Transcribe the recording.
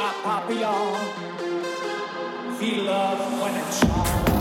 I pop it on. Feel love when it's on.